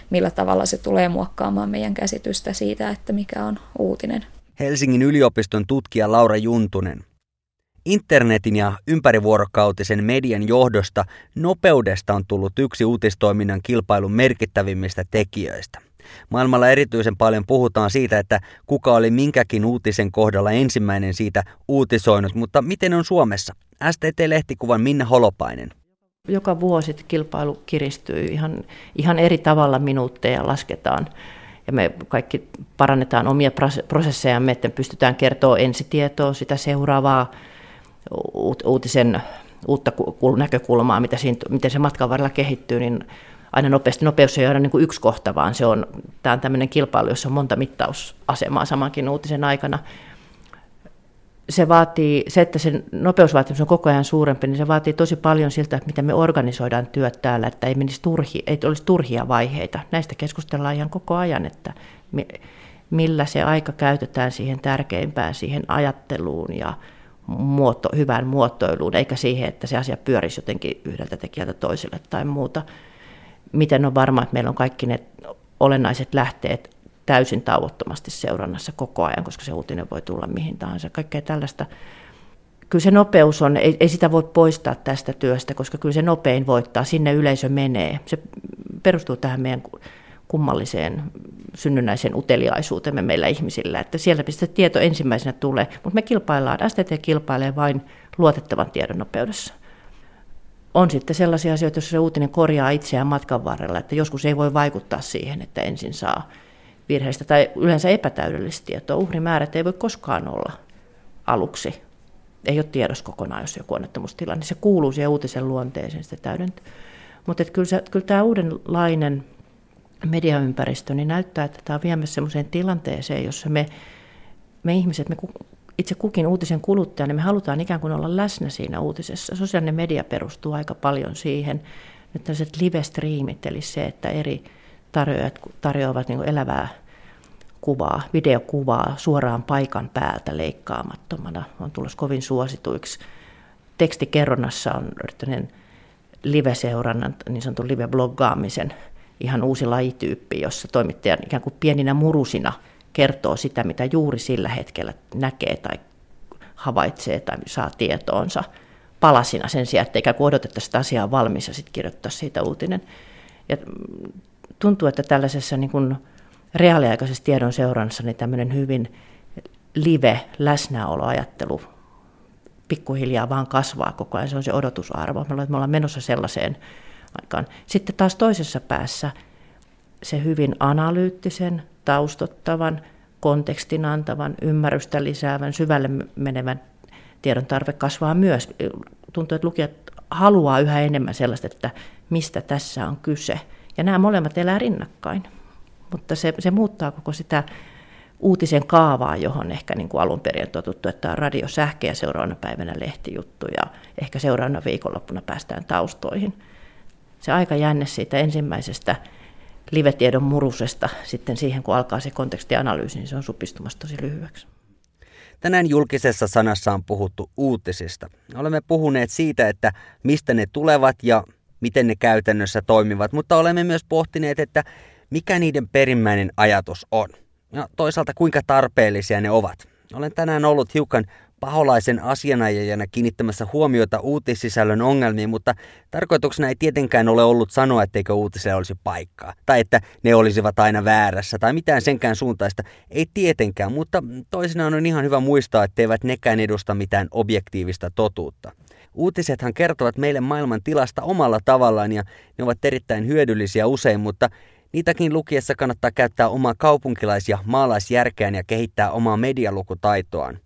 millä tavalla se tulee muokkaamaan meidän käsitystä siitä, että mikä on uutinen. Helsingin yliopiston tutkija Laura Juntunen. Internetin ja ympärivuorokautisen median johdosta nopeudesta on tullut yksi uutistoiminnan kilpailun merkittävimmistä tekijöistä. Maailmalla erityisen paljon puhutaan siitä, että kuka oli minkäkin uutisen kohdalla ensimmäinen siitä uutisoinut, mutta miten on Suomessa? STT-lehtikuvan Minna Holopainen. Joka vuosi kilpailu kiristyy ihan, ihan eri tavalla minuutteja lasketaan ja me kaikki parannetaan omia prosessejamme, että pystytään kertoa ensitietoa, sitä seuraavaa uutisen uutta näkökulmaa, mitä siinä, miten se matkan varrella kehittyy, niin aina nopeasti. Nopeus ei ole niin kuin yksi kohta, vaan se on, tämä on tämmöinen kilpailu, jossa on monta mittausasemaa samankin uutisen aikana se vaatii, se, että se nopeusvaatimus on koko ajan suurempi, niin se vaatii tosi paljon siltä, että miten me organisoidaan työt täällä, että ei, menisi turhi, ei olisi turhia vaiheita. Näistä keskustellaan ihan koko ajan, että millä se aika käytetään siihen tärkeimpään, siihen ajatteluun ja muoto, hyvään muotoiluun, eikä siihen, että se asia pyörisi jotenkin yhdeltä tekijältä toiselle tai muuta. Miten on varma, että meillä on kaikki ne olennaiset lähteet täysin tauottomasti seurannassa koko ajan, koska se uutinen voi tulla mihin tahansa. Kaikkea tällaista. Kyllä se nopeus on, ei, ei sitä voi poistaa tästä työstä, koska kyllä se nopein voittaa, sinne yleisö menee. Se perustuu tähän meidän kummalliseen synnynnäisen uteliaisuutemme meillä ihmisillä, että siellä mistä tieto ensimmäisenä tulee, mutta me kilpaillaan, STT kilpailee vain luotettavan tiedon nopeudessa. On sitten sellaisia asioita, joissa se uutinen korjaa itseään matkan varrella, että joskus ei voi vaikuttaa siihen, että ensin saa virheistä tai yleensä epätäydellistä tietoa. Uhrimäärät ei voi koskaan olla aluksi. Ei ole tiedossa kokonaan, jos joku onnettomuustilanne. Se kuuluu siihen uutisen luonteeseen, sitä täydentä. Mutta kyllä, kyllä tämä uudenlainen mediaympäristö niin näyttää, että tämä on viemässä sellaiseen tilanteeseen, jossa me, me ihmiset, me itse kukin uutisen kuluttaja, niin me halutaan ikään kuin olla läsnä siinä uutisessa. Sosiaalinen media perustuu aika paljon siihen. Nyt tällaiset live-striimit, eli se, että eri tarjoajat tarjoavat niin elävää kuvaa, videokuvaa suoraan paikan päältä leikkaamattomana, on tullut kovin suosituiksi. Tekstikerronnassa on live-seurannan, niin sanotun live-bloggaamisen ihan uusi lajityyppi, jossa toimittaja ikään kuin pieninä murusina kertoo sitä, mitä juuri sillä hetkellä näkee tai havaitsee tai saa tietoonsa palasina sen sijaan, että ikään kuin odotettaisiin sitä asiaa valmis ja sitten kirjoittaa siitä uutinen. Ja tuntuu, että tällaisessa niin kuin reaaliaikaisessa tiedon seurannassa niin tämmöinen hyvin live-läsnäoloajattelu pikkuhiljaa vaan kasvaa koko ajan. Se on se odotusarvo. Me ollaan menossa sellaiseen aikaan. Sitten taas toisessa päässä se hyvin analyyttisen, taustottavan, kontekstin antavan, ymmärrystä lisäävän, syvälle menevän tiedon tarve kasvaa myös. Tuntuu, että lukijat haluaa yhä enemmän sellaista, että mistä tässä on kyse. Ja nämä molemmat elää rinnakkain. Mutta se, se muuttaa koko sitä uutisen kaavaa, johon ehkä niin kuin alun perin totuttu, että on radio, sähkö ja seuraavana päivänä lehtijuttu ja ehkä seuraavana viikonloppuna päästään taustoihin. Se aika jänne siitä ensimmäisestä live-tiedon murusesta sitten siihen, kun alkaa se kontekstianalyysi, niin se on supistumassa tosi lyhyeksi. Tänään julkisessa sanassa on puhuttu uutisista. Olemme puhuneet siitä, että mistä ne tulevat ja miten ne käytännössä toimivat, mutta olemme myös pohtineet, että mikä niiden perimmäinen ajatus on ja toisaalta kuinka tarpeellisia ne ovat. Olen tänään ollut hiukan paholaisen asianajajana kiinnittämässä huomiota uutissisällön ongelmiin, mutta tarkoituksena ei tietenkään ole ollut sanoa, etteikö uutisille olisi paikkaa, tai että ne olisivat aina väärässä, tai mitään senkään suuntaista. Ei tietenkään, mutta toisinaan on ihan hyvä muistaa, etteivät nekään edusta mitään objektiivista totuutta. Uutisethan kertovat meille maailman tilasta omalla tavallaan ja ne ovat erittäin hyödyllisiä usein, mutta Niitäkin lukiessa kannattaa käyttää omaa kaupunkilais- ja maalaisjärkeään ja kehittää omaa medialukutaitoaan.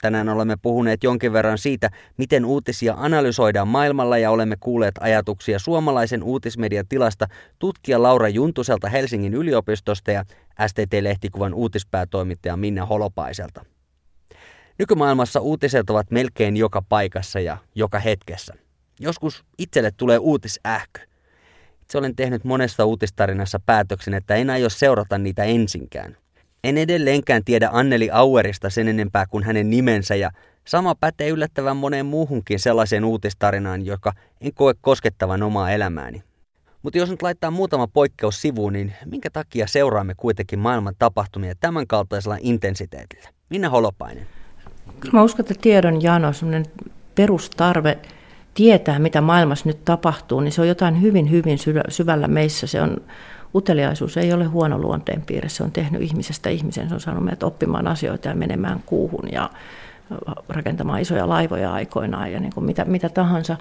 Tänään olemme puhuneet jonkin verran siitä, miten uutisia analysoidaan maailmalla ja olemme kuulleet ajatuksia suomalaisen uutismedian tilasta tutkija Laura Juntuselta Helsingin yliopistosta ja STT-lehtikuvan uutispäätoimittaja Minna Holopaiselta. Nykymaailmassa uutiset ovat melkein joka paikassa ja joka hetkessä. Joskus itselle tulee uutisähkö. Itse olen tehnyt monessa uutistarinassa päätöksen, että en aio seurata niitä ensinkään. En edelleenkään tiedä Anneli Auerista sen enempää kuin hänen nimensä ja sama pätee yllättävän moneen muuhunkin sellaiseen uutistarinaan, joka en koe koskettavan omaa elämääni. Mutta jos nyt laittaa muutama poikkeus sivuun, niin minkä takia seuraamme kuitenkin maailman tapahtumia tämän kaltaisella intensiteetillä? Minä Holopainen. Kyllä mä uskon, että tiedon jano, semmoinen perustarve tietää, mitä maailmassa nyt tapahtuu, niin se on jotain hyvin, hyvin syvällä meissä. Se on, uteliaisuus ei ole huono luonteen piirre, se on tehnyt ihmisestä ihmisen, se on saanut meidät oppimaan asioita ja menemään kuuhun ja rakentamaan isoja laivoja aikoinaan ja niin kuin mitä, mitä tahansa.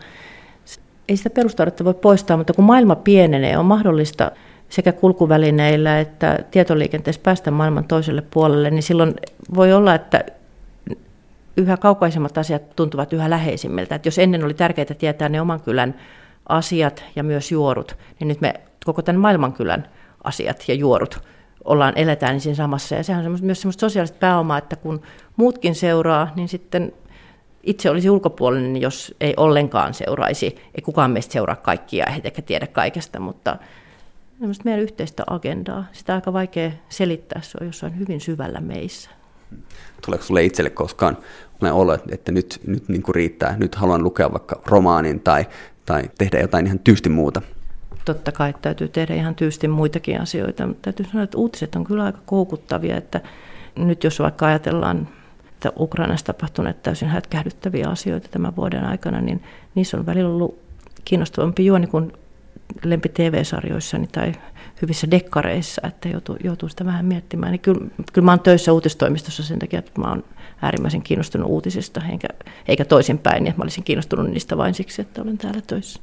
Ei sitä perustarvetta voi poistaa, mutta kun maailma pienenee, on mahdollista sekä kulkuvälineillä että tietoliikenteessä päästä maailman toiselle puolelle, niin silloin voi olla, että yhä kaukaisemmat asiat tuntuvat yhä läheisimmiltä. Että jos ennen oli tärkeää tietää ne oman kylän asiat ja myös juorut, niin nyt me koko tämän maailmankylän asiat ja juorut ollaan, eletään niin siinä samassa. Ja sehän on myös semmoista sosiaalista pääomaa, että kun muutkin seuraa, niin sitten itse olisi ulkopuolinen, jos ei ollenkaan seuraisi. Ei kukaan meistä seuraa kaikkia eikä tiedä kaikesta, mutta meidän yhteistä agendaa. Sitä on aika vaikea selittää, se on jossain hyvin syvällä meissä. Tuleeko sinulle itselle koskaan olo, että nyt, nyt niin kuin riittää, nyt haluan lukea vaikka romaanin tai, tai tehdä jotain ihan tyysti muuta? Totta kai täytyy tehdä ihan tyysti muitakin asioita, mutta täytyy sanoa, että uutiset on kyllä aika koukuttavia, että nyt jos vaikka ajatellaan että Ukrainassa tapahtuneet täysin hätkähdyttäviä asioita tämän vuoden aikana, niin niissä on välillä ollut kiinnostavampi juoni kuin lempi TV-sarjoissani tai hyvissä dekkareissa, että joutuu, joutuu sitä vähän miettimään. Niin kyllä, kyllä mä oon töissä uutistoimistossa sen takia, että mä oon äärimmäisen kiinnostunut uutisista, eikä, eikä toisinpäin, niin että mä olisin kiinnostunut niistä vain siksi, että olen täällä töissä.